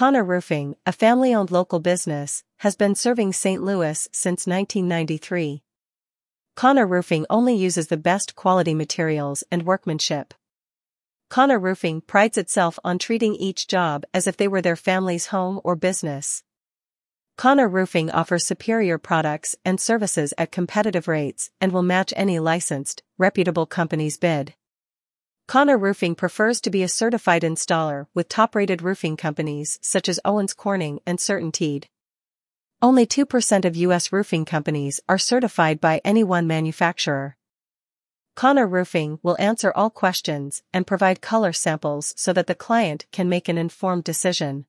Connor Roofing, a family-owned local business, has been serving St. Louis since 1993. Connor Roofing only uses the best quality materials and workmanship. Connor Roofing prides itself on treating each job as if they were their family's home or business. Connor Roofing offers superior products and services at competitive rates and will match any licensed, reputable company's bid. Connor Roofing prefers to be a certified installer with top-rated roofing companies such as Owens Corning and CertainTeed. Only 2% of U.S. roofing companies are certified by any one manufacturer. Connor Roofing will answer all questions and provide color samples so that the client can make an informed decision.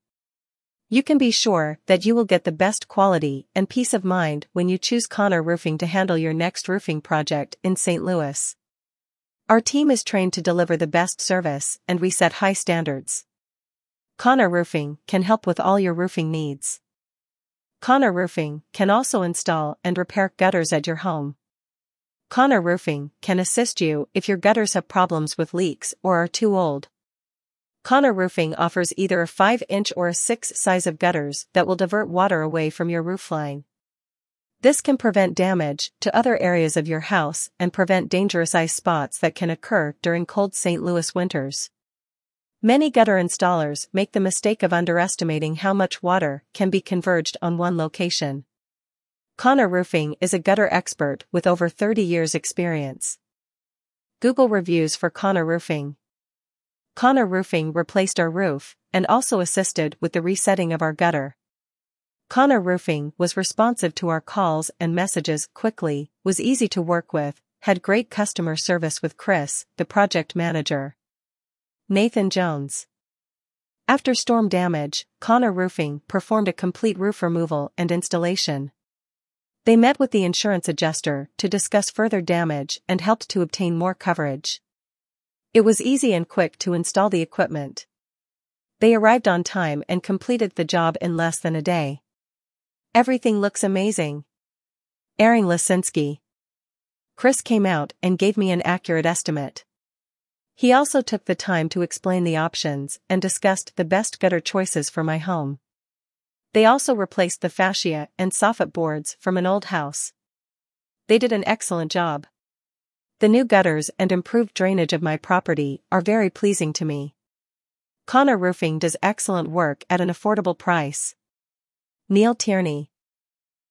You can be sure that you will get the best quality and peace of mind when you choose Connor Roofing to handle your next roofing project in St. Louis. Our team is trained to deliver the best service and we set high standards. Connor Roofing can help with all your roofing needs. Connor Roofing can also install and repair gutters at your home. Connor Roofing can assist you if your gutters have problems with leaks or are too old. Connor Roofing offers either a 5 inch or a 6 size of gutters that will divert water away from your roofline. This can prevent damage to other areas of your house and prevent dangerous ice spots that can occur during cold St. Louis winters. Many gutter installers make the mistake of underestimating how much water can be converged on one location. Connor Roofing is a gutter expert with over 30 years experience. Google reviews for Connor Roofing. Connor Roofing replaced our roof and also assisted with the resetting of our gutter. Connor Roofing was responsive to our calls and messages quickly, was easy to work with, had great customer service with Chris, the project manager. Nathan Jones. After storm damage, Connor Roofing performed a complete roof removal and installation. They met with the insurance adjuster to discuss further damage and helped to obtain more coverage. It was easy and quick to install the equipment. They arrived on time and completed the job in less than a day. Everything looks amazing. Aaron Lisinski. Chris came out and gave me an accurate estimate. He also took the time to explain the options and discussed the best gutter choices for my home. They also replaced the fascia and soffit boards from an old house. They did an excellent job. The new gutters and improved drainage of my property are very pleasing to me. Connor Roofing does excellent work at an affordable price. Neil Tierney.